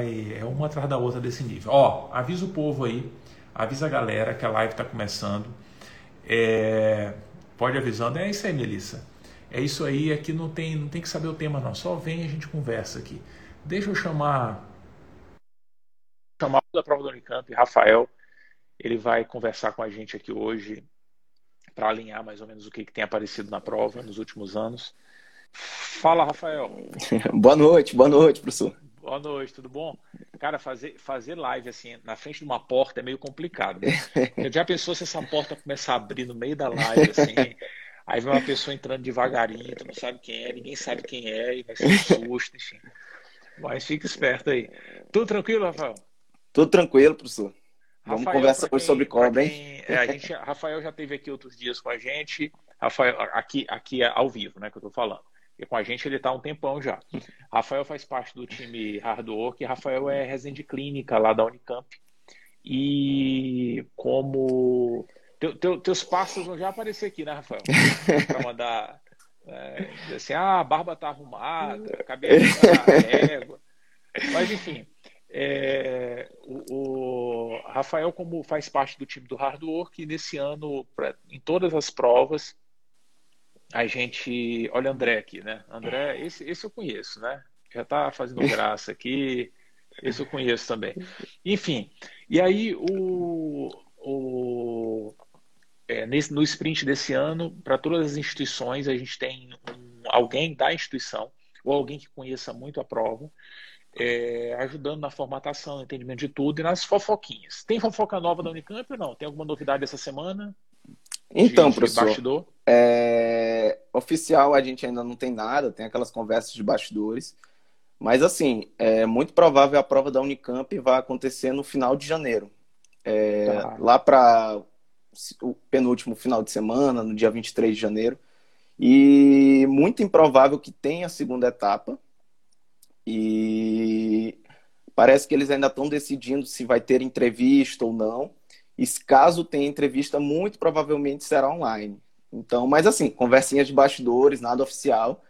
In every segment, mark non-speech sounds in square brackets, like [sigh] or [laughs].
é uma atrás da outra desse nível. Ó, avisa o povo aí, avisa a galera que a live está começando. É, pode avisando. É isso aí, Melissa. É isso aí. Aqui não tem, não tem que saber o tema, não. Só vem e a gente conversa aqui. Deixa eu chamar. Chamar da prova do Unicamp, Rafael. Ele vai conversar com a gente aqui hoje para alinhar mais ou menos o que, que tem aparecido na prova nos últimos anos. Fala, Rafael. [laughs] boa noite, boa noite, professor. Boa noite, tudo bom? Cara, fazer, fazer live assim, na frente de uma porta é meio complicado. Né? [laughs] Já pensou se essa porta começar a abrir no meio da live, assim, aí vem uma pessoa entrando devagarinho, tu não sabe quem é, ninguém sabe quem é, e vai ser um susto, enfim. Mas fica esperto aí. Tudo tranquilo, Rafael? Tudo tranquilo, professor. Vamos Rafael, conversar hoje sobre cobra, hein? É, a gente, Rafael já esteve aqui outros dias com a gente. Rafael, aqui, aqui é ao vivo, né, que eu tô falando. E com a gente ele está há um tempão já. Rafael faz parte do time Hard Work. Rafael é residente clínica lá da Unicamp. E como. Teu, teu, teus passos vão já aparecer aqui, né, Rafael? [laughs] Para mandar. É, assim, ah, a barba tá arrumada, [laughs] a cabeça tá régua. Mas, enfim. É, o, o, Rafael, como faz parte do time do Hard Work, nesse ano, pra, em todas as provas, a gente. Olha o André aqui, né? André, esse, esse eu conheço, né? Já tá fazendo graça aqui. Esse eu conheço também. Enfim, e aí o, o é, nesse, no sprint desse ano, para todas as instituições, a gente tem um, alguém da instituição, ou alguém que conheça muito a prova, é, ajudando na formatação, no entendimento de tudo e nas fofoquinhas. Tem fofoca nova da Unicamp ou não? Tem alguma novidade essa semana? Então, de, professor, de é, oficial a gente ainda não tem nada, tem aquelas conversas de bastidores. Mas, assim, é muito provável a prova da Unicamp vai acontecer no final de janeiro. É, tá. Lá para o penúltimo final de semana, no dia 23 de janeiro. E muito improvável que tenha a segunda etapa. E parece que eles ainda estão decidindo se vai ter entrevista ou não. E caso tenha entrevista, muito provavelmente será online. Então, mas assim, conversinhas de bastidores, nada oficial.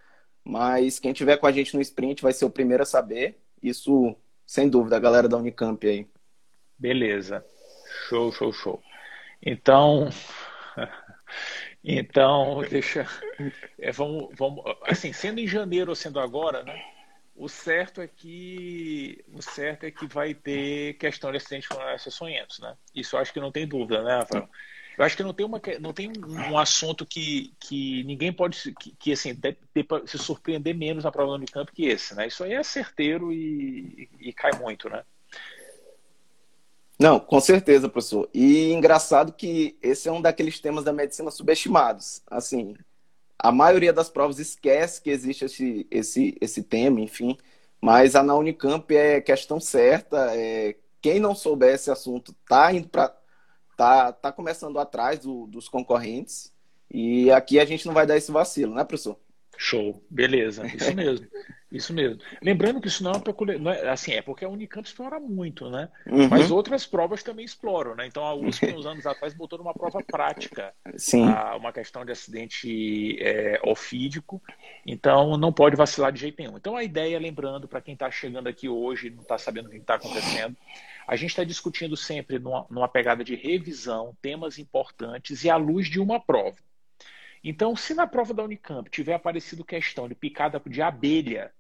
Mas quem tiver com a gente no sprint vai ser o primeiro a saber. Isso, sem dúvida, a galera da Unicamp aí. Beleza. Show, show, show. Então, [laughs] então, deixa. É, vamos, vamos, assim, sendo em janeiro ou sendo agora, né? O certo é que o certo é que vai ter questão de acidente funerário sonhentos, né? Isso acho que não tem dúvida, né, Rafael? Eu acho que não tem, uma, não tem um assunto que, que ninguém pode que, que assim, se surpreender menos na prova do campo que esse, né? Isso aí é certeiro e, e cai muito, né? Não, com certeza, professor. E engraçado que esse é um daqueles temas da medicina subestimados. Assim, a maioria das provas esquece que existe esse, esse, esse tema, enfim. Mas a na Unicamp é questão certa. É, quem não souber esse assunto está indo para tá, tá começando atrás do, dos concorrentes. E aqui a gente não vai dar esse vacilo, né, professor? Show, beleza, isso [laughs] mesmo, isso mesmo. Lembrando que isso não é peculiar, não é, assim, é porque a Unicamp explora muito, né? Uhum. Mas outras provas também exploram, né? Então a USP, uns [laughs] anos atrás, botou numa prova prática Sim. A, uma questão de acidente é, ofídico, então não pode vacilar de jeito nenhum. Então a ideia, lembrando, para quem está chegando aqui hoje e não está sabendo o que está acontecendo, a gente está discutindo sempre numa, numa pegada de revisão, temas importantes e à luz de uma prova. Então, se na prova da Unicamp tiver aparecido questão de picada de abelha,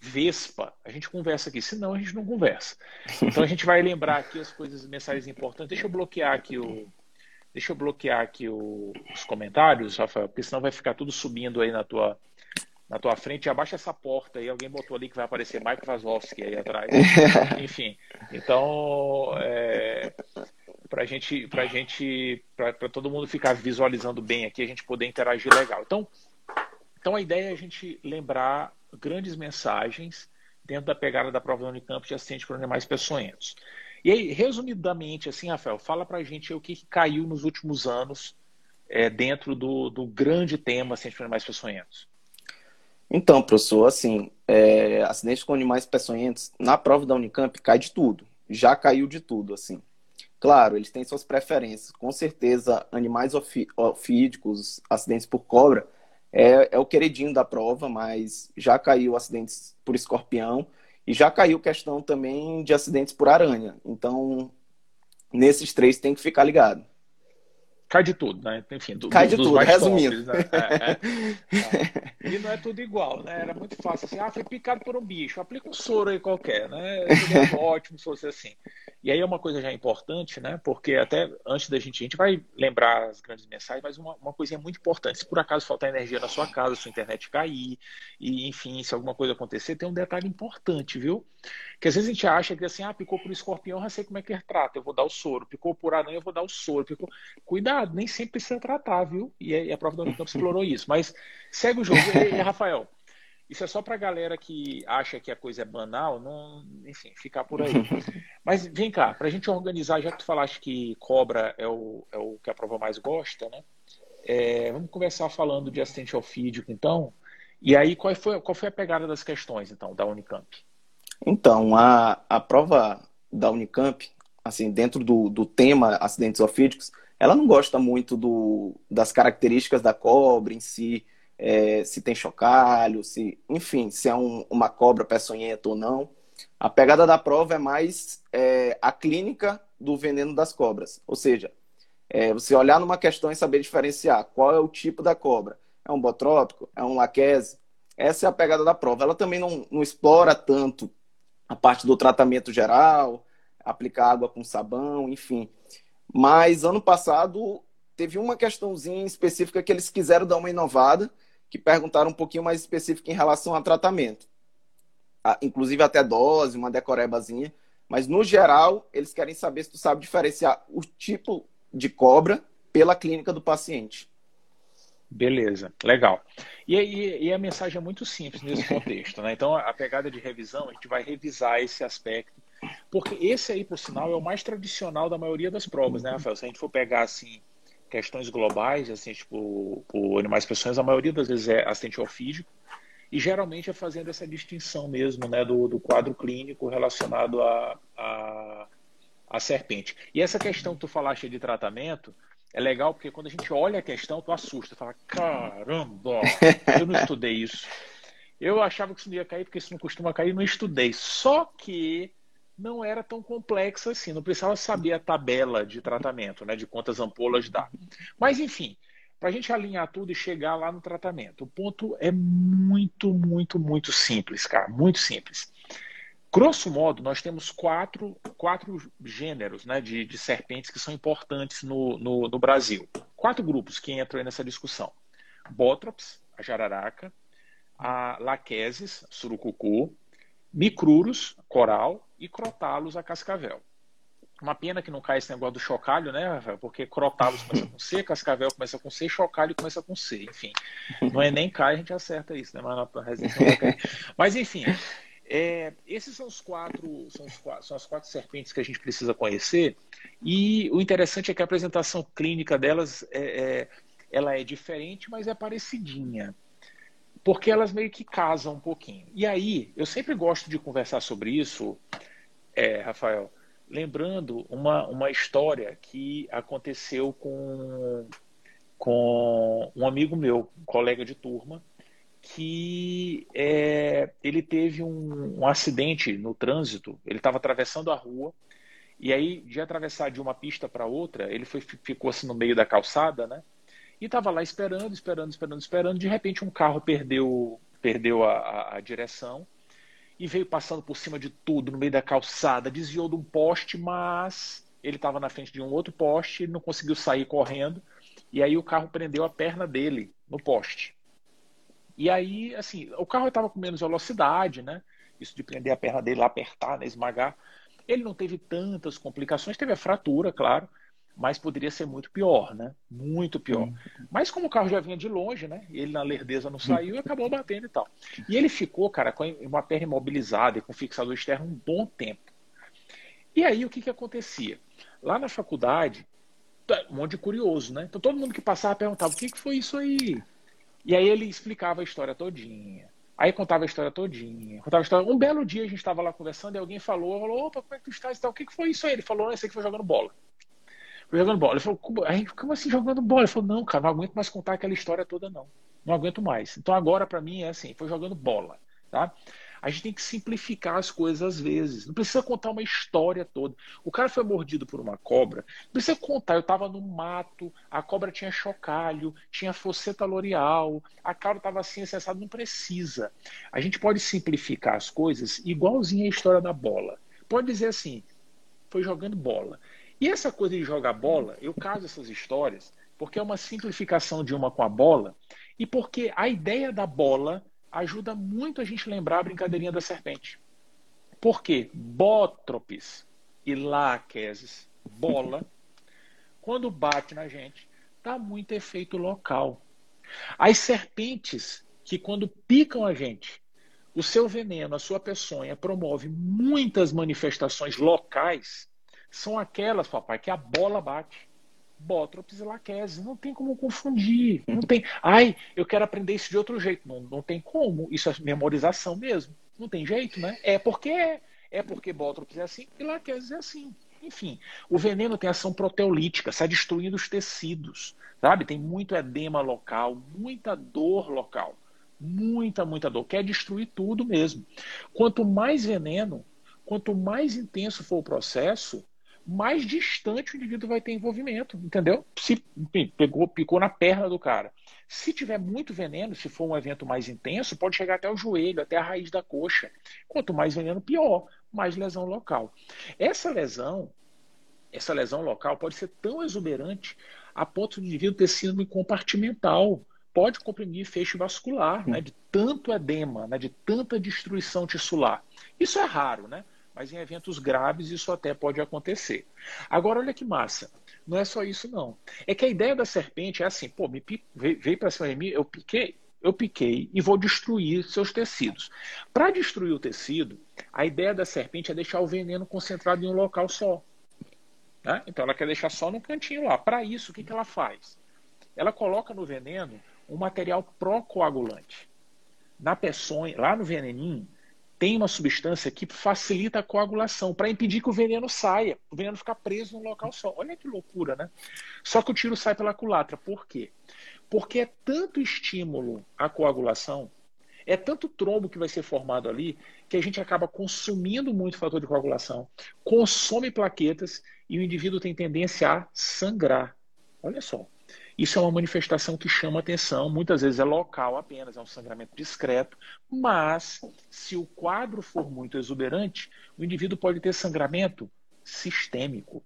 vespa, a gente conversa aqui. Se não, a gente não conversa. Então a gente vai lembrar aqui as coisas, mensagens importantes. Deixa eu bloquear aqui o. Deixa eu bloquear aqui o, os comentários, Rafael, porque senão vai ficar tudo subindo aí na tua, na tua frente. Abaixa essa porta aí, alguém botou ali que vai aparecer Mike Wazowski aí atrás. [laughs] Enfim, então é, para gente, para gente, para todo mundo ficar visualizando bem aqui, a gente poder interagir legal. Então, então a ideia é a gente lembrar grandes mensagens dentro da pegada da prova da Unicamp de assistente para animais peçonhentos. E aí, resumidamente, assim, Rafael, fala para a gente o que, caiu nos últimos anos é, dentro do, do, grande tema assistente para animais peçonhentos. Então, professor, assim, é, acidentes com animais peçonhentos, na prova da Unicamp cai de tudo. Já caiu de tudo, assim. Claro, eles têm suas preferências. Com certeza, animais ofídicos, acidentes por cobra, é, é, o queridinho da prova, mas já caiu acidentes por escorpião. E já caiu questão também de acidentes por aranha. Então, nesses três tem que ficar ligado. Cai de tudo, né? Enfim, do, Cai de tudo, resumindo. né? é, é, é. [laughs] E não é tudo igual, né? Era muito fácil assim, ah, foi picado por um bicho, aplica um soro aí qualquer, né? É [laughs] ótimo se fosse assim. E aí é uma coisa já importante, né? Porque até antes da gente, a gente vai lembrar as grandes mensagens, mas uma, uma coisinha muito importante. Se por acaso faltar energia na sua casa, sua internet cair, e enfim, se alguma coisa acontecer, tem um detalhe importante, viu? Que às vezes a gente acha que assim, ah, picou por escorpião, já sei como é que é trata, eu vou dar o soro. Picou por aranha, eu vou dar o soro. Picou... Cuidado, nem sempre precisa tratar, viu? E a, prova do Unicamp explorou isso. Mas segue o jogo. E, Rafael, isso é só para a galera que acha que a coisa é banal, não, enfim, ficar por aí. [laughs] Mas vem cá, para a gente organizar, já que tu falaste que cobra é o, é o que a prova mais gosta, né? É, vamos começar falando de assistente alfídico, então. E aí, qual foi, qual foi a pegada das questões, então, da Unicamp? Então, a, a prova da Unicamp, assim, dentro do, do tema acidentes ofídicos, ela não gosta muito do, das características da cobra em si, é, se tem chocalho, se, enfim, se é um, uma cobra peçonhenta ou não. A pegada da prova é mais é, a clínica do veneno das cobras. Ou seja, é, você olhar numa questão e saber diferenciar qual é o tipo da cobra. É um botrópico? É um laquese? Essa é a pegada da prova. Ela também não, não explora tanto a parte do tratamento geral, aplicar água com sabão, enfim. Mas ano passado teve uma questãozinha específica que eles quiseram dar uma inovada que perguntaram um pouquinho mais específico em relação a tratamento. Ah, inclusive até dose, uma decorebazinha. Mas, no geral, eles querem saber se tu sabe diferenciar o tipo de cobra pela clínica do paciente. Beleza, legal. E, e, e, a mensagem é muito simples nesse contexto, né? Então, a pegada de revisão, a gente vai revisar esse aspecto, porque esse aí, por sinal, é o mais tradicional da maioria das provas, né, Rafael? Se a gente for pegar, assim, questões globais, assim, tipo, o animais peçonhas, a maioria das vezes é assistente ofídico, e geralmente é fazendo essa distinção mesmo, né, do, do quadro clínico relacionado a, a, a serpente. E essa questão que tu falaste de tratamento, é legal porque quando a gente olha a questão, tu assusta, fala, caramba, eu não estudei isso. Eu achava que isso não ia cair porque isso não costuma cair, não estudei. Só que não era tão complexa assim, não precisava saber a tabela de tratamento, né, de quantas ampolas dá. Mas, enfim, para a gente alinhar tudo e chegar lá no tratamento, o ponto é muito, muito, muito simples, cara, muito simples. Grosso modo, nós temos quatro, quatro gêneros né, de, de serpentes que são importantes no, no, no Brasil. Quatro grupos que entram nessa discussão. Bótrops, a jararaca, a laqueses, surucucu, micruros, coral, e crotá-los a cascavel. Uma pena que não cai esse negócio do chocalho, né, Rafael? Porque crotá-los começa com C, cascavel começa com C, chocalho começa com C. Enfim, não é nem cai, a gente acerta isso, né? Mas na. Mas enfim, é, esses são os, quatro, são os quatro, são as quatro serpentes que a gente precisa conhecer. E o interessante é que a apresentação clínica delas é, é, ela é diferente, mas é parecidinha porque elas meio que casam um pouquinho. E aí, eu sempre gosto de conversar sobre isso, é, Rafael, lembrando uma, uma história que aconteceu com, com um amigo meu, um colega de turma, que é, ele teve um, um acidente no trânsito, ele estava atravessando a rua, e aí, de atravessar de uma pista para outra, ele foi, ficou assim no meio da calçada, né? E estava lá esperando, esperando, esperando, esperando. De repente, um carro perdeu, perdeu a, a, a direção e veio passando por cima de tudo, no meio da calçada, desviou de um poste, mas ele estava na frente de um outro poste, ele não conseguiu sair correndo, e aí o carro prendeu a perna dele no poste. E aí, assim, o carro estava com menos velocidade, né? Isso de prender a perna dele, apertar, né? esmagar. Ele não teve tantas complicações, teve a fratura, claro, mas poderia ser muito pior, né? Muito pior. Uhum. Mas como o carro já vinha de longe, né? Ele na lerdeza não saiu e acabou batendo e tal. E ele ficou, cara, com uma perna imobilizada e com fixador externo um bom tempo. E aí o que que acontecia? Lá na faculdade, tá, um monte de curioso, né? Então todo mundo que passava perguntava o que que foi isso aí? E aí ele explicava a história todinha. Aí contava a história todinha. Contava a história. Um belo dia a gente estava lá conversando e alguém falou, falou, opa, como é que tu estás? O que, que foi isso aí? Ele falou, não, esse que foi jogando bola jogando bola. Ele falou, como, como assim jogando bola? Ele falou, não, cara, não aguento mais contar aquela história toda, não. Não aguento mais. Então agora, para mim, é assim, foi jogando bola. Tá? A gente tem que simplificar as coisas às vezes. Não precisa contar uma história toda. O cara foi mordido por uma cobra. Não precisa contar. Eu estava no mato, a cobra tinha chocalho, tinha foceta l'oreal, a cara estava assim, acessado. Não precisa. A gente pode simplificar as coisas igualzinho a história da bola. Pode dizer assim: foi jogando bola. E essa coisa de jogar bola, eu caso essas histórias porque é uma simplificação de uma com a bola e porque a ideia da bola ajuda muito a gente lembrar a brincadeirinha da serpente. Por quê? Bótropes e laqueses, bola, [laughs] quando bate na gente, dá muito efeito local. As serpentes que quando picam a gente, o seu veneno, a sua peçonha, promove muitas manifestações locais, são aquelas, papai, que a bola bate. Bótrops e laqueses. Não tem como confundir. Não tem. Ai, eu quero aprender isso de outro jeito. Não, não tem como. Isso é memorização mesmo. Não tem jeito, né? É porque é. É porque Bótrops é assim e laqueses é assim. Enfim, o veneno tem ação proteolítica, sai destruindo os tecidos, sabe? Tem muito edema local, muita dor local. Muita, muita dor. Quer destruir tudo mesmo. Quanto mais veneno, quanto mais intenso for o processo, mais distante o indivíduo vai ter envolvimento, entendeu? Se pegou, picou na perna do cara. Se tiver muito veneno, se for um evento mais intenso, pode chegar até o joelho, até a raiz da coxa. Quanto mais veneno, pior, mais lesão local. Essa lesão, essa lesão local pode ser tão exuberante a ponto do indivíduo ter síndrome compartimental. Pode comprimir feixe vascular, né, de tanto edema, né, de tanta destruição tissular. Isso é raro, né? Mas em eventos graves isso até pode acontecer. Agora, olha que massa. Não é só isso, não. É que a ideia da serpente é assim: pô, me veio para cima de mim, eu piquei, eu piquei e vou destruir seus tecidos. Para destruir o tecido, a ideia da serpente é deixar o veneno concentrado em um local só. Né? Então ela quer deixar só no cantinho lá. Para isso, o que, que ela faz? Ela coloca no veneno um material procoagulante. Na peçonha, lá no veneninho, tem uma substância que facilita a coagulação, para impedir que o veneno saia, o veneno ficar preso num local só. Olha que loucura, né? Só que o tiro sai pela culatra. Por quê? Porque é tanto estímulo à coagulação, é tanto trombo que vai ser formado ali, que a gente acaba consumindo muito fator de coagulação, consome plaquetas e o indivíduo tem tendência a sangrar. Olha só. Isso é uma manifestação que chama atenção, muitas vezes é local apenas, é um sangramento discreto, mas se o quadro for muito exuberante, o indivíduo pode ter sangramento sistêmico,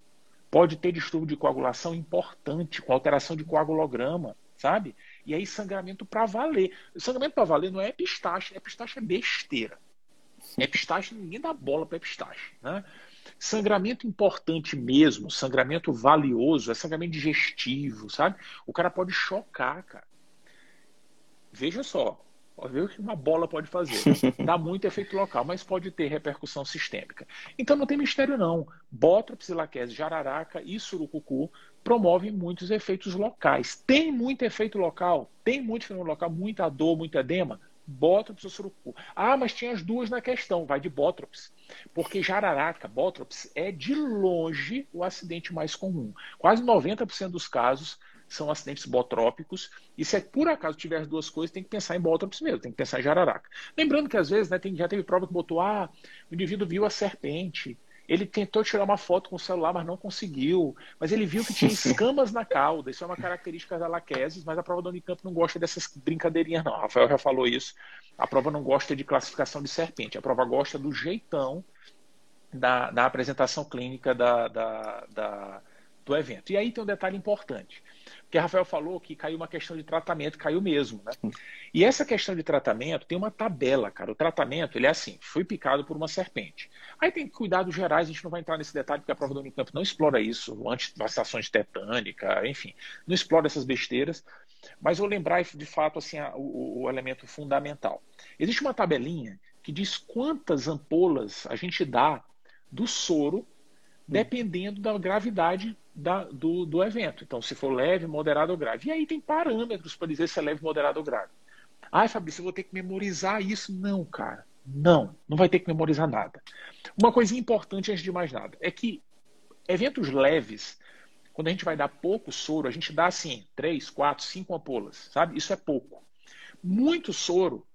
pode ter distúrbio de coagulação importante, com alteração de coagulograma, sabe? E aí sangramento para valer. O sangramento para valer não é epistaxe, epistaxe é besteira. Epistaxe, ninguém dá bola para epistaxe, né? Sangramento importante mesmo, sangramento valioso, é sangramento digestivo, sabe? O cara pode chocar, cara. Veja só, Vê o que uma bola pode fazer. [laughs] Dá muito efeito local, mas pode ter repercussão sistêmica. Então não tem mistério não. Bótrops, laquese, jararaca e surucucu promovem muitos efeitos locais. Tem muito efeito local? Tem muito fenômeno local? Muita dor, muito edema? Bótrops ou surucucu. Ah, mas tinha as duas na questão. Vai de bótrops. Porque jararaca, bótrops, é de longe o acidente mais comum. Quase 90% dos casos são acidentes botrópicos. E se é por acaso tiver as duas coisas, tem que pensar em bótrops mesmo, tem que pensar em jararaca. Lembrando que às vezes né, tem, já teve prova que botou, ah, o indivíduo viu a serpente, ele tentou tirar uma foto com o celular, mas não conseguiu. Mas ele viu que tinha [laughs] escamas na cauda. Isso é uma característica da laqueses, mas a prova do Unicamp não gosta dessas brincadeirinhas, não. O Rafael já falou isso. A prova não gosta de classificação de serpente. A prova gosta do jeitão da, da apresentação clínica da, da, da, do evento. E aí tem um detalhe importante. Porque Rafael falou que caiu uma questão de tratamento, caiu mesmo, né? E essa questão de tratamento tem uma tabela, cara. O tratamento, ele é assim, fui picado por uma serpente. Aí tem cuidados gerais, a gente não vai entrar nesse detalhe, porque a prova do Unicamp não explora isso, anti-vacinações tetânica, enfim, não explora essas besteiras. Mas vou lembrar, de fato, assim, o, o elemento fundamental. Existe uma tabelinha que diz quantas ampolas a gente dá do soro dependendo da gravidade da, do, do evento. Então, se for leve, moderado ou grave. E aí tem parâmetros para dizer se é leve, moderado ou grave. Ai, Fabrício, eu vou ter que memorizar isso. Não, cara. Não, não vai ter que memorizar nada. Uma coisa importante antes de mais nada é que eventos leves, quando a gente vai dar pouco soro, a gente dá assim, 3, 4, 5 ampolas, sabe? Isso é pouco. Muito soro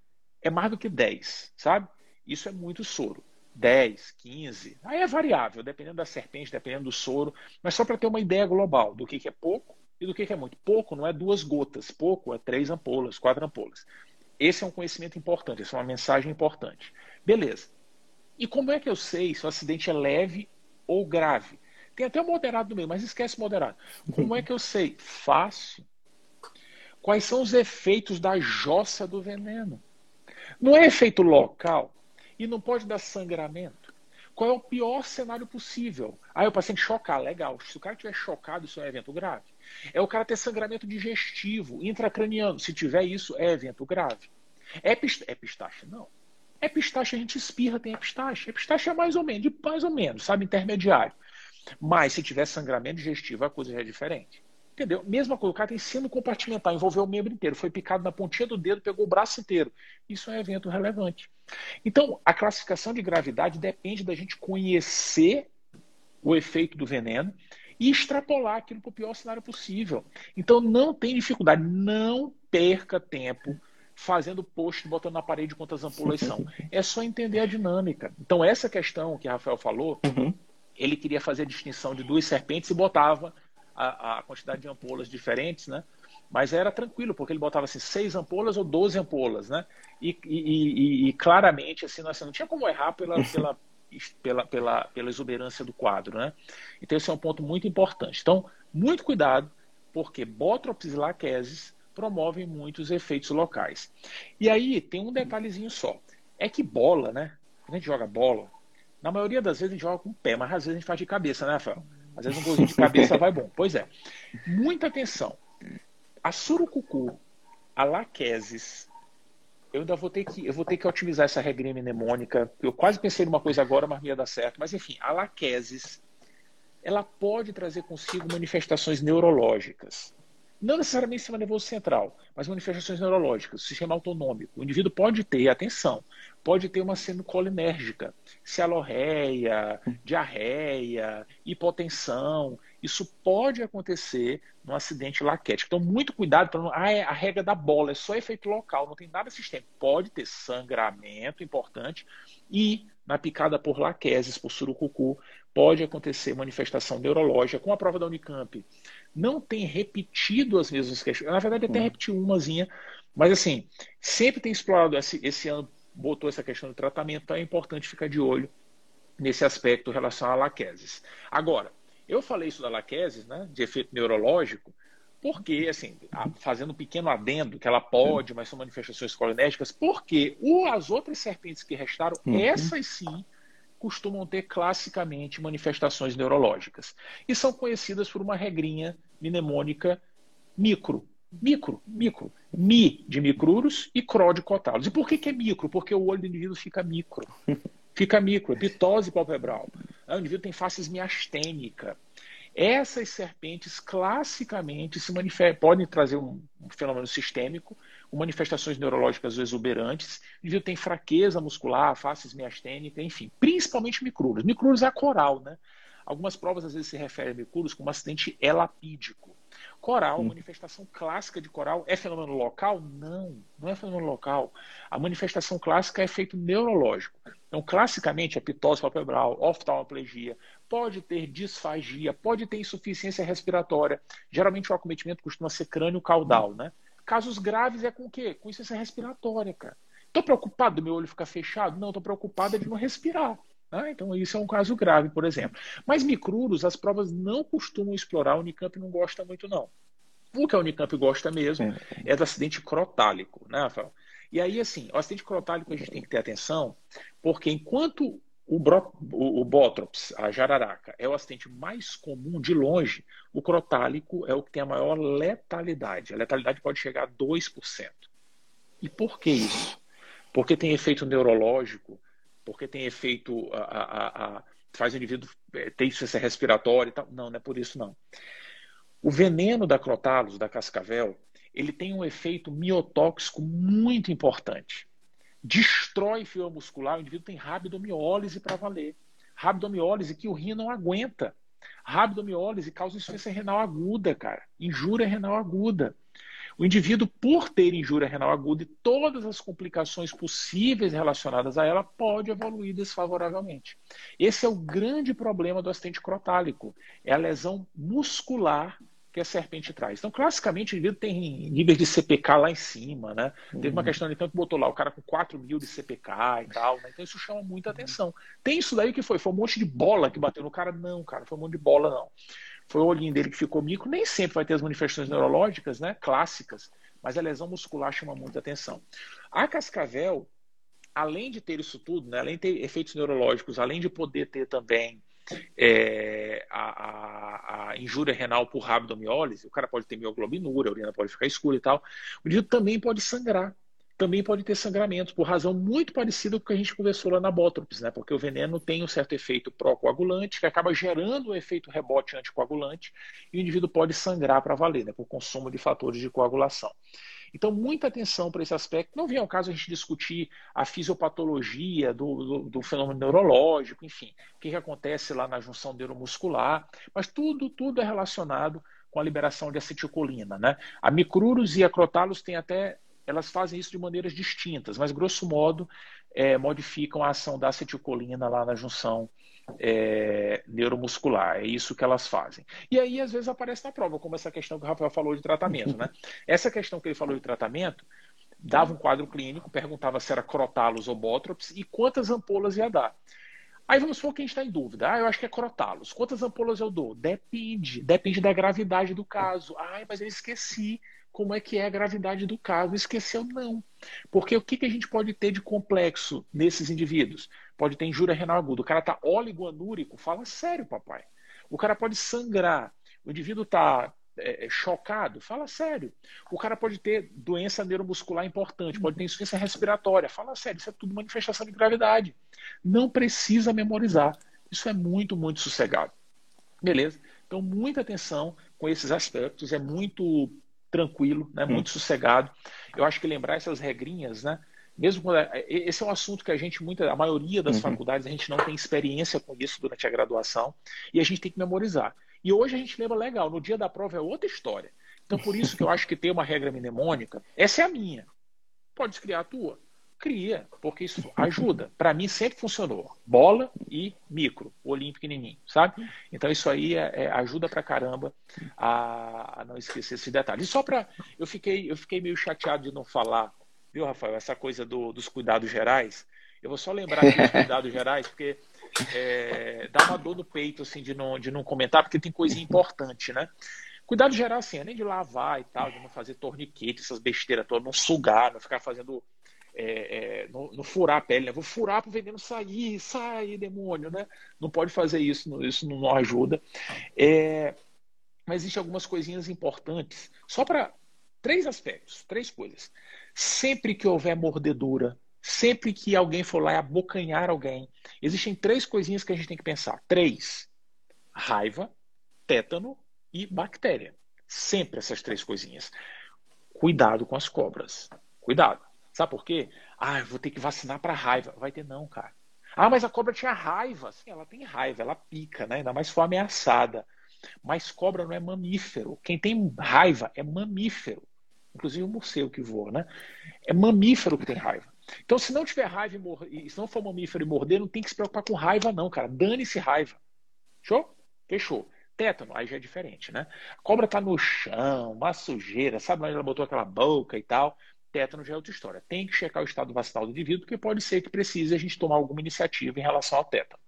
é mais do que 10, sabe? Isso é muito soro. 10, 15. Aí é variável, dependendo da serpente, dependendo do soro. Mas só para ter uma ideia global do que, que é pouco e do que, que é muito. Pouco não é duas gotas, pouco é três ampolas, quatro ampolas. Esse é um conhecimento importante, essa é uma mensagem importante. Beleza. E como é que eu sei se o acidente é leve ou grave? Tem até o moderado no meio, mas esquece moderado. Como é que eu sei? Fácil. Quais são os efeitos da jossa do veneno? Não é efeito local e não pode dar sangramento. Qual é o pior cenário possível? Aí o paciente chocar, legal. Se o cara estiver chocado, isso é um evento grave. É o cara ter sangramento digestivo, intracraniano. Se tiver isso, é evento grave. É, é pistache? Não. É pistache, a gente espirra, tem epistaxe. Epistaxe é mais ou menos, mais ou menos, sabe, intermediário. Mas se tiver sangramento digestivo, a coisa já é diferente. Entendeu? Mesma coisa, o cara tem sino compartimental, envolveu o membro inteiro, foi picado na pontinha do dedo, pegou o braço inteiro. Isso é evento relevante. Então, a classificação de gravidade depende da gente conhecer o efeito do veneno e extrapolar aquilo para o pior cenário possível. Então, não tem dificuldade, não perca tempo fazendo post, botando na parede quantas ampolas são. [laughs] É só entender a dinâmica. Então, essa questão que Rafael falou, uhum. ele queria fazer a distinção de duas serpentes e botava a, a quantidade de ampolas diferentes, né? Mas era tranquilo, porque ele botava assim, seis ampolas ou doze ampolas, né? E, e, e, e claramente, assim, não, assim, não tinha como errar pela, [laughs] pela, pela, pela, pela exuberância do quadro, né? Então, esse é um ponto muito importante. Então, muito cuidado, porque Botrops e laqueses promovem muitos efeitos locais. E aí, tem um detalhezinho só. É que bola, né? Quando a gente joga bola, na maioria das vezes a gente joga com o pé, mas às vezes a gente faz de cabeça, né, Rafael? Às vezes um golzinho de cabeça vai bom. Pois é. Muita atenção. A surucucu, a laqueses, eu ainda vou ter que, eu vou ter que otimizar essa regrinha mnemônica. Eu quase pensei numa coisa agora, mas não ia dar certo. Mas enfim, a laqueses, ela pode trazer consigo manifestações neurológicas. Não necessariamente sistema nervoso central, mas manifestações neurológicas, sistema autonômico. O indivíduo pode ter, atenção, pode ter uma semicolinérgica, cialorreia, diarreia, hipotensão. Isso pode acontecer no acidente laquético. Então, muito cuidado para não. Ah, é a regra da bola, é só efeito local, não tem nada sistêmico. Pode ter sangramento importante e na picada por laqueses, por surucucu, pode acontecer manifestação neurológica. Com a prova da Unicamp, não tem repetido as mesmas questões. Na verdade, até hum. repetiu umazinha, mas assim, sempre tem explorado esse, esse ano, botou essa questão do tratamento, então é importante ficar de olho nesse aspecto em relação a laqueses. Agora, eu falei isso da laqueses, né, de efeito neurológico, porque, assim, fazendo um pequeno adendo, que ela pode, mas são manifestações colinérgicas, porque as outras serpentes que restaram, uhum. essas sim costumam ter classicamente manifestações neurológicas. E são conhecidas por uma regrinha mnemônica micro. Micro, micro. Mi de micruros e cro de cotalos. E por que, que é micro? Porque o olho do indivíduo fica micro. [laughs] Fica micro, epitose palpebral. O indivíduo tem face miastênica. Essas serpentes classicamente se podem trazer um, um fenômeno sistêmico, com manifestações neurológicas exuberantes, indivíduo tem fraqueza muscular, faces miastênica, enfim, principalmente micruros. Micruros é a coral, né? Algumas provas às vezes se referem a micruros como acidente elapídico. Coral, hum. manifestação clássica de coral, é fenômeno local? Não, não é fenômeno local. A manifestação clássica é efeito neurológico. Então, classicamente, a pitose palpebral, oftalmoplegia, pode ter disfagia, pode ter insuficiência respiratória. Geralmente o acometimento costuma ser crânio-caudal, né? Casos graves é com o quê? Com insuficiência respiratória, cara. Estou preocupado do meu olho ficar fechado? Não, estou preocupado de não respirar. Né? Então, isso é um caso grave, por exemplo. Mas micruros, as provas não costumam explorar, o Unicamp não gosta muito, não. O que a Unicamp gosta mesmo é, é do acidente crotálico, né, Rafael? E aí, assim, o acidente crotálico a gente tem que ter atenção, porque enquanto o, bro, o, o Botrops, a jararaca, é o acidente mais comum de longe, o crotálico é o que tem a maior letalidade. A letalidade pode chegar a 2%. E por que isso? Porque tem efeito neurológico, porque tem efeito. A, a, a, faz o indivíduo é, ter insuficiência respiratória e tal. Não, não é por isso, não. O veneno da crotalos, da cascavel, ele tem um efeito miotóxico muito importante. Destrói fibra muscular, o indivíduo tem rabdomiólise para valer. Rabdomiólise que o rim não aguenta. Rabdomiólise causa insuficiência renal aguda, cara. Injúria renal aguda. O indivíduo, por ter injúria renal aguda e todas as complicações possíveis relacionadas a ela, pode evoluir desfavoravelmente. Esse é o grande problema do acidente crotálico, é a lesão muscular que a serpente traz. Então, classicamente, o indivíduo tem níveis de CPK lá em cima, né? Uhum. Teve uma uhum. questão, então, que botou lá o cara com 4 mil de CPK e tal, né? Então, isso chama muita atenção. Tem isso daí que foi? Foi um monte de bola que bateu no cara? Não, cara, foi um monte de bola, não. Foi o olhinho dele que ficou micro. Nem sempre vai ter as manifestações neurológicas, né? Clássicas, mas a lesão muscular chama muita atenção. A cascavel, além de ter isso tudo, né? além de ter efeitos neurológicos, além de poder ter também é, a, a, a, injúria renal por rabdomiólise, o cara pode ter mioglobinúria, a urina pode ficar escura e tal. O indivíduo também pode sangrar, também pode ter sangramento, por razão muito parecida com o que a gente conversou lá na Bótrops, né? Porque o veneno tem um certo efeito pró-coagulante, que acaba gerando o um efeito rebote anticoagulante, e o indivíduo pode sangrar para valer, né? Por consumo de fatores de coagulação. Então, muita atenção para esse aspecto. Não vem ao caso a gente discutir a fisiopatologia do, do, do fenômeno neurológico, enfim, o que, que acontece lá na junção neuromuscular, mas tudo, tudo é relacionado com a liberação de acetilcolina. Né? A micrurus e a crotalus têm até elas fazem isso de maneiras distintas, mas grosso modo é, modificam a ação da acetilcolina lá na junção é, neuromuscular. É isso que elas fazem. E aí, às vezes, aparece na prova, como essa questão que o Rafael falou de tratamento. Né? [laughs] Essa questão que ele falou de tratamento dava um quadro clínico, perguntava se era crotalos ou bótrops e quantas ampolas ia dar. Aí vamos supor que a gente está em dúvida. Ah, eu acho que é crotalos. Quantas ampolas eu dou? Depende. Depende da gravidade do caso. Ah, mas eu esqueci como é que é a gravidade do caso. Esqueceu? Não. Porque o que, que a gente pode ter de complexo nesses indivíduos? Pode ter injúria renal aguda. O cara está oligoanúrico. Fala sério, papai. O cara pode sangrar. O indivíduo está é, é, chocado. Fala sério. O cara pode ter doença neuromuscular importante. Pode ter insuficiência respiratória. Fala sério. Isso é tudo manifestação de gravidade. Não precisa memorizar. Isso é muito, muito sossegado. Beleza? Então, muita atenção com esses aspectos. É muito tranquilo, né? muito hum. sossegado. Eu acho que lembrar essas regrinhas, né? Mesmo quando, é, esse é um assunto que a gente, muita, a maioria das uhum. faculdades, a gente não tem experiência com isso durante a graduação e a gente tem que memorizar. E hoje a gente lembra legal, no dia da prova é outra história. Então, por isso que eu acho que ter uma regra mnemônica, essa é a minha. Pode criar a tua? Cria, porque isso ajuda. Para mim sempre funcionou. Bola e micro, olhinho pequenininho, sabe? Então isso aí é, é, ajuda pra caramba a, a, não esquecer esse detalhe. E só para eu fiquei eu fiquei meio chateado de não falar, viu, Rafael? Essa coisa do, dos cuidados gerais. Eu vou só lembrar aqui dos cuidados gerais, porque é, dá uma dor no peito assim de não de não comentar, porque tem coisa importante, né? Cuidado geral, assim, além de lavar e tal, de não fazer torniquete, essas besteiras todas, não sugar, não ficar fazendo é, é, furar a pele, né? Vou furar para o veneno sair, sai, demônio, né? Não pode fazer isso, isso não, ajuda. É, mas existem algumas coisinhas importantes, só para três aspectos, três coisas. Sempre que houver mordedura, sempre que alguém for lá e abocanhar alguém, existem três coisinhas que a gente tem que pensar. Três: raiva, tétano e bactéria. Sempre essas três coisinhas. Cuidado com as cobras. Cuidado. Sabe por quê? Ah, eu vou ter que vacinar para raiva. Vai ter não, cara. Ah, mas a cobra tinha raiva. Sim, ela tem raiva, ela pica, né? Ainda mais for ameaçada. Mas cobra não é mamífero. Quem tem raiva é mamífero. Inclusive o morcego que voa, né? É mamífero que tem raiva. Então, se não tiver raiva e, mor... se não for mamífero e morder, não tem que se preocupar com raiva, não, cara. Dane-se raiva. Fechou? Fechou. Tétano, aí já é diferente, né? A cobra tá no chão, uma sujeira, sabe onde ela botou aquela boca e tal tétano já é outra história. Tem que checar o estado vacinal do indivíduo, porque pode ser que precise a gente tomar alguma iniciativa em relação ao tétano.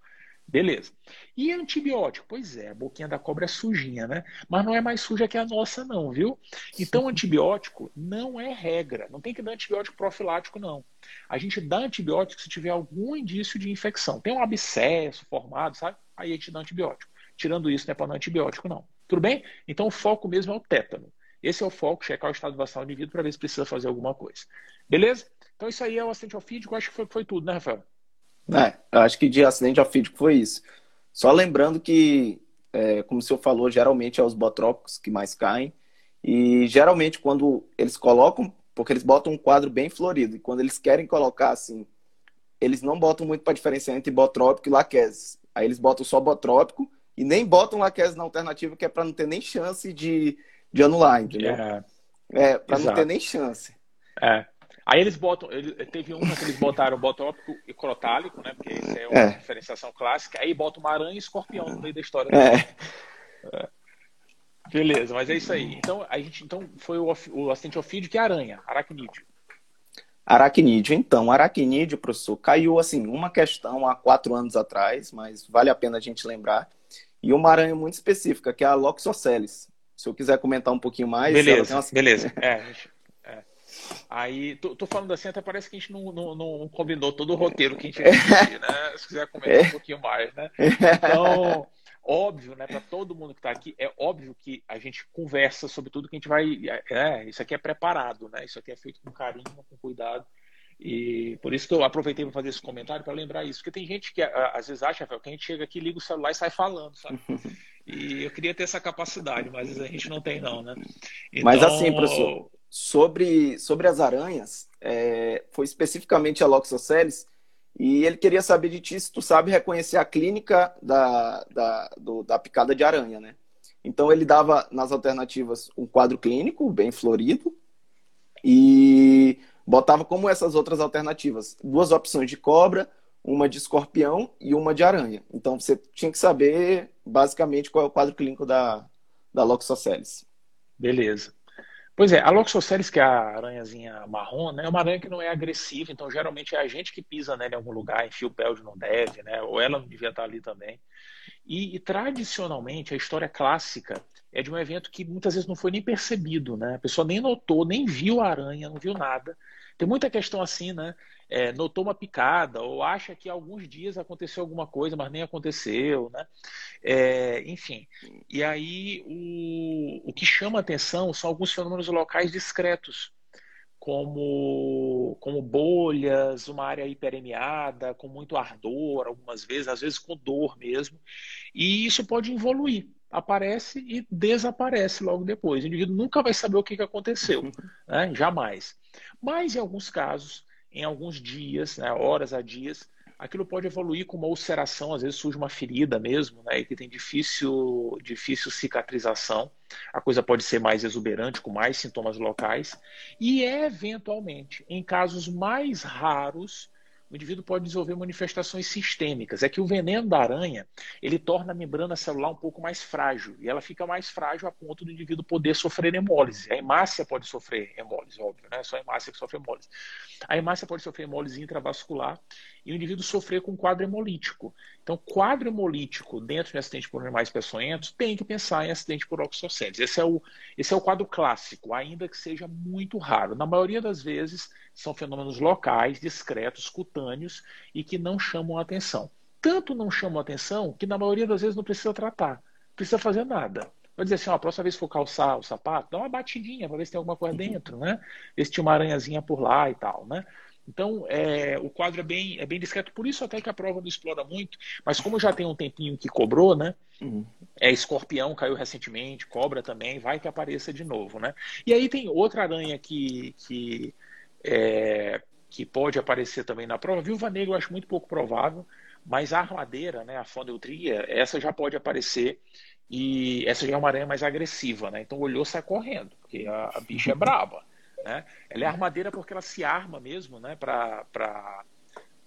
Beleza. E antibiótico? Pois é, a boquinha da cobra é sujinha, né? Mas não é mais suja que a nossa, não, viu? Então, antibiótico não é regra. Não tem que dar antibiótico profilático, não. A gente dá antibiótico se tiver algum indício de infecção. Tem um abscesso formado, sabe? Aí a gente dá antibiótico. Tirando isso, não é para dar antibiótico, não. Tudo bem? Então, o foco mesmo é o tétano. Esse é o foco, checar o estado vacinal do indivíduo para ver se precisa fazer alguma coisa. Beleza? Então isso aí é o acidente ofídico, acho que foi, foi tudo, né, Rafael? É, acho que de acidente ofídico foi isso. Só lembrando que, é, como o senhor falou, geralmente é os botrópicos que mais caem. E geralmente quando eles colocam, porque eles botam um quadro bem florido, e quando eles querem colocar assim, eles não botam muito para diferenciar entre botrópico e laqueses. Aí eles botam só botrópico e nem botam laqueses na alternativa, que é para não ter nem chance de de anular, entendeu? É. É, para não ter nem chance. É. Aí eles botam, ele, teve uma que eles botaram botópico e crotálico, né? Porque isso é uma é. diferenciação clássica. Aí bota uma aranha e escorpião no meio da história. É. é. Beleza, mas é isso aí. Então, a gente, então foi o, o acidente ofídeo que é aranha, aracnídeo. Aracnídeo, então, aracnídeo, professor, caiu assim, uma questão há quatro anos atrás, mas vale a pena a gente lembrar. E uma aranha muito específica, que é a Loxoceles. Se eu quiser comentar um pouquinho mais. Beleza, uma... beleza. [laughs] É, é. Aí, tô, tô, falando assim, até parece que a gente não, não, não combinou todo o roteiro que a gente ia discutir, né? [laughs] Se quiser comentar é. um pouquinho mais, né? Então, óbvio, né, para todo mundo que está aqui, é óbvio que a gente conversa sobre tudo que a gente vai. É, isso aqui é preparado, né? Isso aqui é feito com carinho, com cuidado. E por isso que eu aproveitei para fazer esse comentário para lembrar isso. Porque tem gente que às vezes acha que a gente chega aqui, liga o celular e sai falando, sabe? [laughs] E eu queria ter essa capacidade, mas a gente não tem, não, né? Então... Mas assim, professor, sobre, sobre as aranhas, é, foi especificamente a Loxoceles, e ele queria saber de ti se tu sabe reconhecer a clínica da, da, do, da picada de aranha, né? Então ele dava nas alternativas um quadro clínico bem florido e botava como essas outras alternativas duas opções de cobra, uma de escorpião e uma de aranha. Então você tinha que saber basicamente qual é o quadro clínico da, da Loxoceles. Beleza. Pois é, a Loxoceles, que é a aranhazinha marrom, né, é uma aranha que não é agressiva, então geralmente é a gente que pisa nela em algum lugar, enfia o pé onde não deve, né, ou ela não devia estar ali também. E, e, tradicionalmente, a história clássica é de um evento que muitas vezes não foi nem percebido, né, a pessoa nem notou, nem viu a aranha, não viu nada. Tem muita questão assim, né, é, notou uma picada ou acha que alguns dias aconteceu alguma coisa, mas nem aconteceu, né? É, enfim, e aí o, o que chama atenção são alguns fenômenos locais discretos, como, como bolhas, uma área hiperemiada, com muito ardor, algumas vezes, às vezes com dor mesmo, e isso pode evoluir aparece e desaparece logo depois. O indivíduo nunca vai saber o que aconteceu, [laughs] né? jamais. Mas, em alguns casos, em alguns dias, né, horas a dias, aquilo pode evoluir com uma ulceração, às vezes surge uma ferida mesmo, né, que tem difícil, difícil cicatrização. A coisa pode ser mais exuberante, com mais sintomas locais. E, eventualmente, em casos mais raros, o indivíduo pode desenvolver manifestações sistêmicas. É que o veneno da aranha ele torna a membrana celular um pouco mais frágil e ela fica mais frágil a ponto do indivíduo poder sofrer hemólise. A hemácia pode sofrer hemólise, óbvio, né? Só a hemácia que sofre hemólise. A hemácia pode sofrer hemólise intravascular e o indivíduo sofrer com quadro hemolítico. Então, quadro hemolítico dentro de acidente por animais peçonhentos tem que pensar em acidente por oxoceles. Esse é o esse é o quadro clássico, ainda que seja muito raro. Na maioria das vezes são fenômenos locais, discretos, cutâneos e que não chamam a atenção. Tanto não chamam a atenção que na maioria das vezes não precisa tratar, não precisa fazer nada. Vai dizer assim, ó, a próxima vez que for calçar o sapato, dá uma batidinha para ver se tem alguma coisa dentro, né? Ver se tinha uma aranhazinha por lá e tal, né? Então, é, o quadro é bem, é bem discreto, por isso até que a prova não explora muito, mas como já tem um tempinho que cobrou, né? Uhum. É escorpião, caiu recentemente, cobra também, vai que apareça de novo, né? E aí tem outra aranha que, que é, que pode aparecer também na prova. Viúva negra eu acho muito pouco provável, mas a armadeira, né, a fondeltria, essa já pode aparecer e essa já é uma aranha mais agressiva, né? Então olhou, sai correndo, porque a, a bicha é braba, né? Ela é armadeira porque ela se arma mesmo, né, para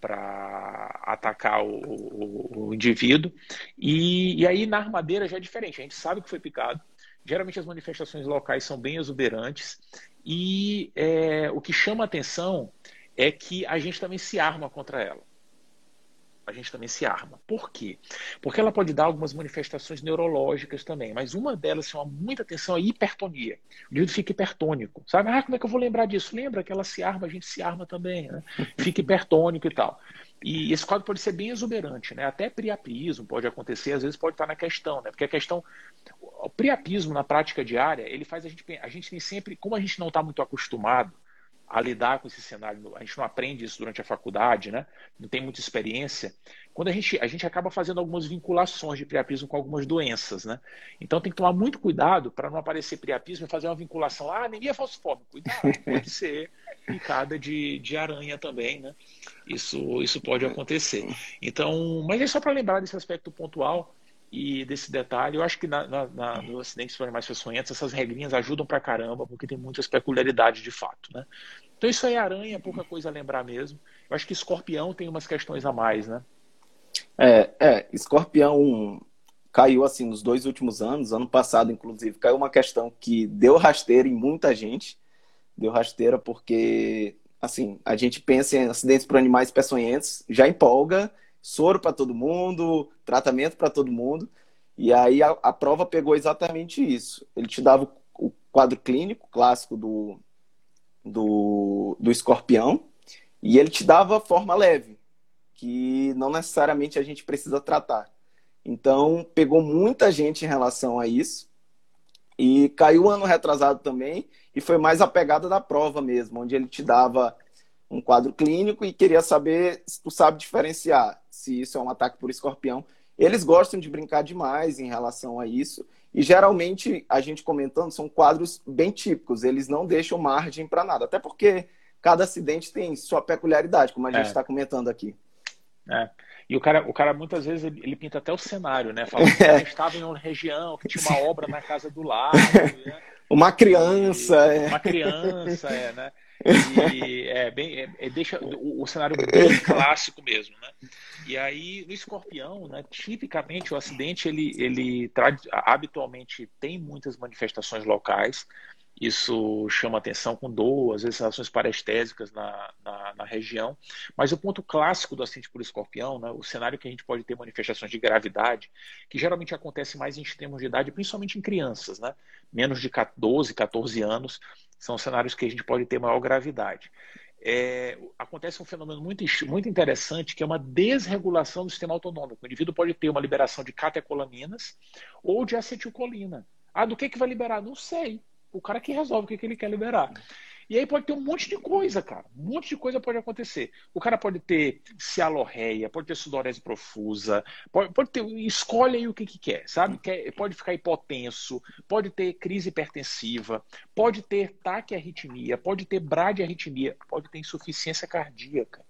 para atacar o, o, o indivíduo. E, e aí na armadeira já é diferente. A gente sabe que foi picado. Geralmente as manifestações locais são bem exuberantes e é, o que chama atenção é que a gente também se arma contra ela. A gente também se arma. Por quê? Porque ela pode dar algumas manifestações neurológicas também, mas uma delas chama muita atenção é a hipertonia. O indivíduo fica hipertônico. Sabe? Ah, como é que eu vou lembrar disso? Lembra que ela se arma, a gente se arma também, né? [laughs] Fica hipertônico e tal. E esse quadro pode ser bem exuberante, né? Até priapismo pode acontecer, às vezes pode estar na questão, né? Porque a questão, o priapismo na prática diária, ele faz a gente, a gente tem sempre, como a gente não está muito acostumado a lidar com esse cenário, a gente não aprende isso durante a faculdade, né? Não tem muita experiência. Quando a gente, a gente acaba fazendo algumas vinculações de priapismo com algumas doenças, né? Então tem que tomar muito cuidado para não aparecer priapismo e fazer uma vinculação. Ah, nem é falciforme. Cuidado, [laughs] pode ser picada de, de aranha também, né? Isso, isso pode acontecer. Então, mas é só para lembrar desse aspecto pontual e desse detalhe. Eu acho que na, na, na, no acidente de animais peçonhentos essas regrinhas ajudam pra caramba, porque tem muitas peculiaridades de fato, né? Então isso aí, aranha, pouca coisa a lembrar mesmo. Eu acho que escorpião tem umas questões a mais, né? É, é escorpião caiu assim nos dois últimos anos, ano passado inclusive, caiu uma questão que deu rasteira em muita gente, deu rasteira porque assim, a gente pensa em acidentes por animais peçonhentos, já empolga, soro para todo mundo, tratamento para todo mundo. E aí a, a, prova pegou exatamente isso. Ele te dava o, quadro clínico clássico do, do, do escorpião e ele te dava forma leve, que não necessariamente a gente precisa tratar. Então, pegou muita gente em relação a isso. E caiu ano retrasado também, e foi mais a pegada da prova mesmo, onde ele te dava um quadro clínico e queria saber se tu sabe diferenciar se isso é um ataque por escorpião. Eles gostam de brincar demais em relação a isso. E geralmente, a gente comentando, são quadros bem típicos, eles não deixam margem para nada. Até porque cada acidente tem sua peculiaridade, como a gente está é. comentando aqui. É. E o cara, o cara muitas vezes ele, ele pinta até o cenário, né? Fala que é. estava em uma região que tinha uma obra na casa do lado. [laughs] Né? Uma criança, e, é. Uma criança, é, né? E é bem, é, é, deixa o, o, cenário bem clássico mesmo, né? E aí no escorpião, né? Tipicamente o acidente ele, ele habitualmente tem muitas manifestações locais. Isso chama atenção com dor, às vezes relações parestésicas na, na, na, região. Mas o ponto clássico do acidente por escorpião, né, o cenário que a gente pode ter manifestações de gravidade, que geralmente acontece mais em extremos de idade, principalmente em crianças, né, menos de 12, 14 anos, são cenários que a gente pode ter maior gravidade. É, acontece um fenômeno muito, muito interessante que é uma desregulação do sistema autonômico. O indivíduo pode ter uma liberação de catecolaminas ou de acetilcolina. Ah, do que, que vai liberar? Não sei o cara que resolve o que, que ele quer liberar. E aí pode ter um monte de coisa, cara. Um monte de coisa pode acontecer. O cara pode ter cialorreia, pode ter sudorese profusa, pode, pode ter. Escolhe aí o que, que quer, sabe? Quer, pode ficar hipotenso, pode ter crise hipertensiva, pode ter taquiarritmia, pode ter bradiarritmia, pode ter insuficiência cardíaca.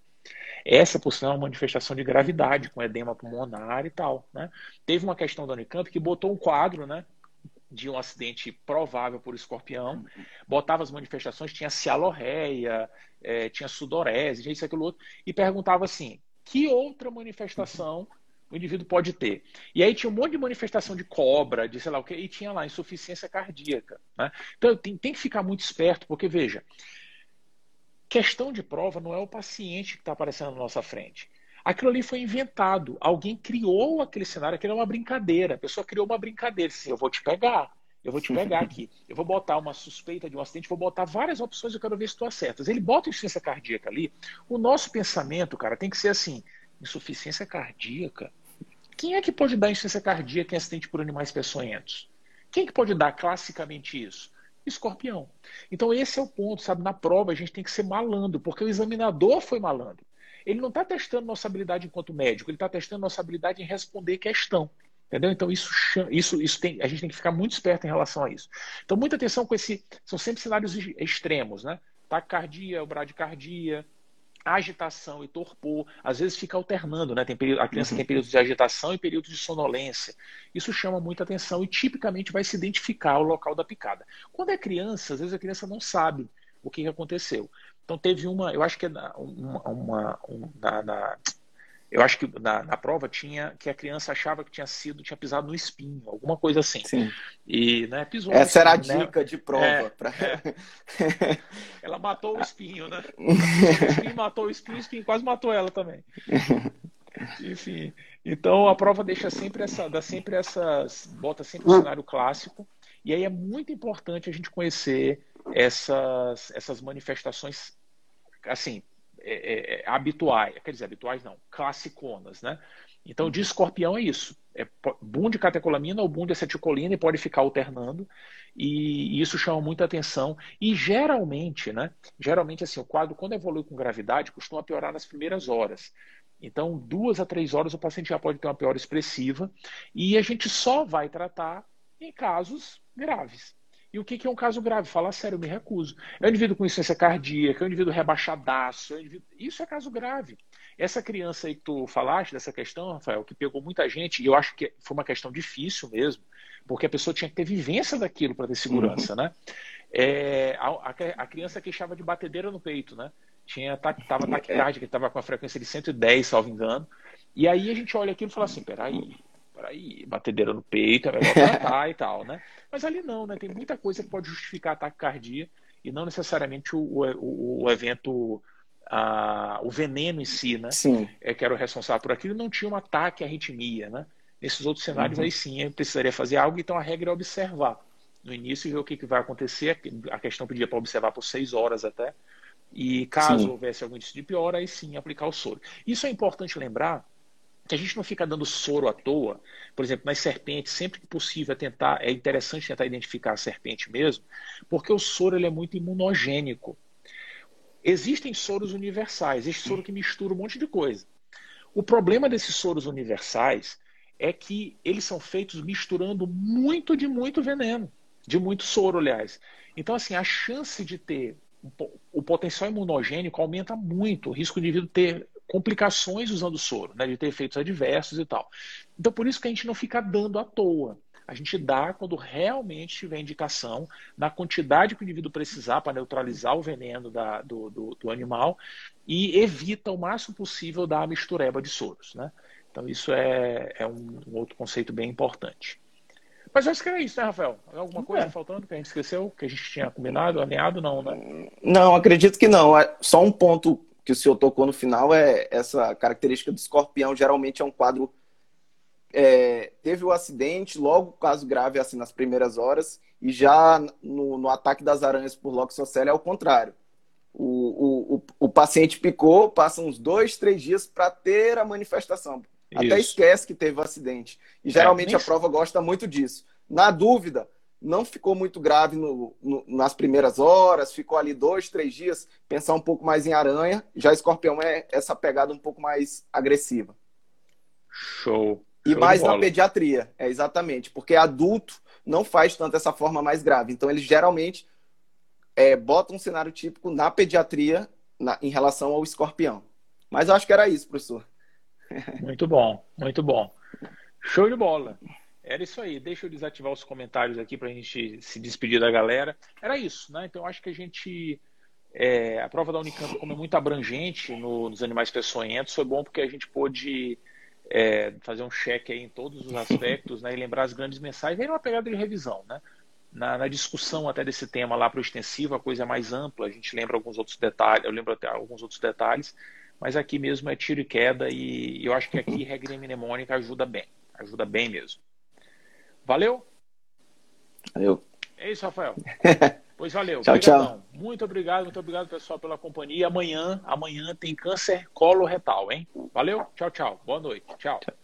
Essa, por sinal, é uma manifestação de gravidade, com edema pulmonar e tal. Né? Teve uma questão da Unicamp que botou um quadro, né? De um acidente provável por escorpião, botava as manifestações, tinha cialorreia, é, tinha sudorese, isso, aquilo outro, e perguntava assim, que outra manifestação o indivíduo pode ter? E aí tinha um monte de manifestação de cobra, de sei lá o que, e tinha lá insuficiência cardíaca. Né? Então tem, tem que ficar muito esperto, porque veja, questão de prova não é o paciente que está aparecendo na nossa frente. Aquilo ali foi inventado. Alguém criou aquele cenário, aquilo é uma brincadeira. A pessoa criou uma brincadeira. Assim, eu vou te pegar. Eu vou te pegar aqui. Eu vou botar uma suspeita de um acidente, vou botar várias opções, eu quero ver se tu acertas. Ele bota insuficiência cardíaca ali. O nosso pensamento, cara, tem que ser assim: insuficiência cardíaca. Quem é que pode dar insuficiência cardíaca em acidente por animais peçonhentos? Quem é que pode dar classicamente isso? Escorpião. Então esse é o ponto, sabe? Na prova a gente tem que ser malandro, porque o examinador foi malandro. Ele não está testando nossa habilidade enquanto médico, ele está testando nossa habilidade em responder questão. Entendeu? Então, isso, isso, isso tem, a gente tem que ficar muito esperto em relação a isso. Então, muita atenção com esse. São sempre cenários extremos, né? Taquicardia, bradicardia, agitação e torpor. Às vezes fica alternando, né? Tem período, a criança uhum. tem períodos de agitação e períodos de sonolência. Isso chama muita atenção e tipicamente vai se identificar o local da picada. Quando é criança, às vezes a criança não sabe o que aconteceu. Então teve uma, eu acho que uma, uma, uma na, na, eu acho que na, na, prova tinha que a criança achava que tinha sido, tinha pisado no espinho, alguma coisa assim. Sim. E né, pisou. Essa era a né? dica de prova. É, pra... é. [laughs] Ela matou o espinho, né? [laughs] O espinho matou o espinho, o espinho quase matou ela também. Enfim. Então a prova deixa sempre essa, dá sempre essas, bota sempre o um cenário clássico. E aí é muito importante a gente conhecer essas, essas manifestações assim é, é, é, habituais, quer dizer, habituais não, classiconas, né? Então, de escorpião é isso. É boom de catecolamina ou boom de acetilcolina e pode ficar alternando. E, e isso chama muita atenção. E geralmente, né? Geralmente, assim, o quadro, quando evolui com gravidade, costuma piorar nas primeiras horas. Então, duas a três horas o paciente já pode ter uma piora expressiva. E a gente só vai tratar em casos graves. E o que, é um caso grave? Fala sério, eu me recuso. É um indivíduo com insuficiência cardíaca, é um indivíduo rebaixadaço, é um indivíduo... isso é caso grave. Essa criança aí que tu falaste dessa questão, Rafael, que pegou muita gente, e eu acho que foi uma questão difícil mesmo, porque a pessoa tinha que ter vivência daquilo para ter segurança, uhum. né? É, a, a, criança queixava de batedeira no peito, né? Tinha, tava taquicárdica, estava com a frequência de 110, salvo engano. E aí a gente olha aquilo e fala assim, peraí, peraí, batedeira no peito, é melhor tratar e tal, né? Mas ali não, né? Tem muita coisa que pode justificar ataque cardíaco e não necessariamente o, o, o evento, a, o veneno em si, né? Sim. É que era o responsável por aquilo, não tinha um ataque à arritmia, né? Nesses outros cenários uhum. aí sim, precisaria fazer algo, então a regra é observar. No início, ver o que, que vai acontecer. A questão pedia para observar por seis horas até. E caso sim. houvesse algum indício de pior, aí sim aplicar o soro. Isso é importante lembrar, que a gente não fica dando soro à toa. Por exemplo, nas serpentes, sempre que possível é tentar, é interessante tentar identificar a serpente mesmo, porque o soro ele é muito imunogênico. Existem soros universais, existe soro que mistura um monte de coisa. O problema desses soros universais é que eles são feitos misturando muito de muito veneno, de muito soro, aliás. Então, assim, a chance de ter o potencial imunogênico aumenta muito, o risco de indivíduo ter complicações usando soro, né, de ter efeitos adversos e tal. Então, por isso que a gente não fica dando à toa. A gente dá quando realmente tiver indicação, na quantidade que o indivíduo precisar para neutralizar o veneno da, do, do, do, animal e evita o máximo possível da mistureba de soros. Né? Então, isso é, é um, um outro conceito bem importante. Mas acho que era isso, né, Rafael? Alguma coisa é. faltando que a gente esqueceu, que a gente tinha combinado, alinhado, não, né? Não, acredito que não. É só um ponto que o senhor tocou no final é essa característica do escorpião. Geralmente é um quadro. É, teve o acidente, logo caso grave assim nas primeiras horas, e já no, no ataque das aranhas por Loxocella é o contrário. O, o, o, o, paciente picou, passa uns dois, três dias para ter a manifestação. Isso. Até esquece que teve o acidente. E geralmente é, a prova gosta muito disso. Na dúvida, não ficou muito grave no, no, nas primeiras horas, ficou ali dois, três dias, pensar um pouco mais em aranha. Já escorpião é essa pegada um pouco mais agressiva. Show. E Show mais na pediatria, é exatamente, porque adulto não faz tanto essa forma mais grave. Então, eles geralmente é, botam um cenário típico na pediatria na, em relação ao escorpião. Mas eu acho que era isso, professor. Muito bom, muito bom. Show de bola. Era isso aí. Deixa eu desativar os comentários aqui para a gente se despedir da galera. Era isso, né? Então acho que a gente. É, a prova da Unicamp, como é muito abrangente no, nos animais peçonhentos, foi bom porque a gente pôde é, fazer um cheque em todos os aspectos né, e lembrar as grandes mensagens. Aí uma pegada de revisão, né? Na, na, discussão até desse tema lá para o extensivo, a coisa é mais ampla, a gente lembra alguns outros detalhes, eu lembro até alguns outros detalhes, mas aqui mesmo é tiro e queda e eu acho que aqui regra mnemônica ajuda bem, ajuda bem mesmo. Valeu? Valeu. É isso, Rafael. [laughs] Pois valeu. tchau, tchau. Muito obrigado, muito obrigado, pessoal, pela companhia. Amanhã, amanhã tem câncer coloretal, hein? Valeu, tchau, tchau. Boa noite. tchau. tchau.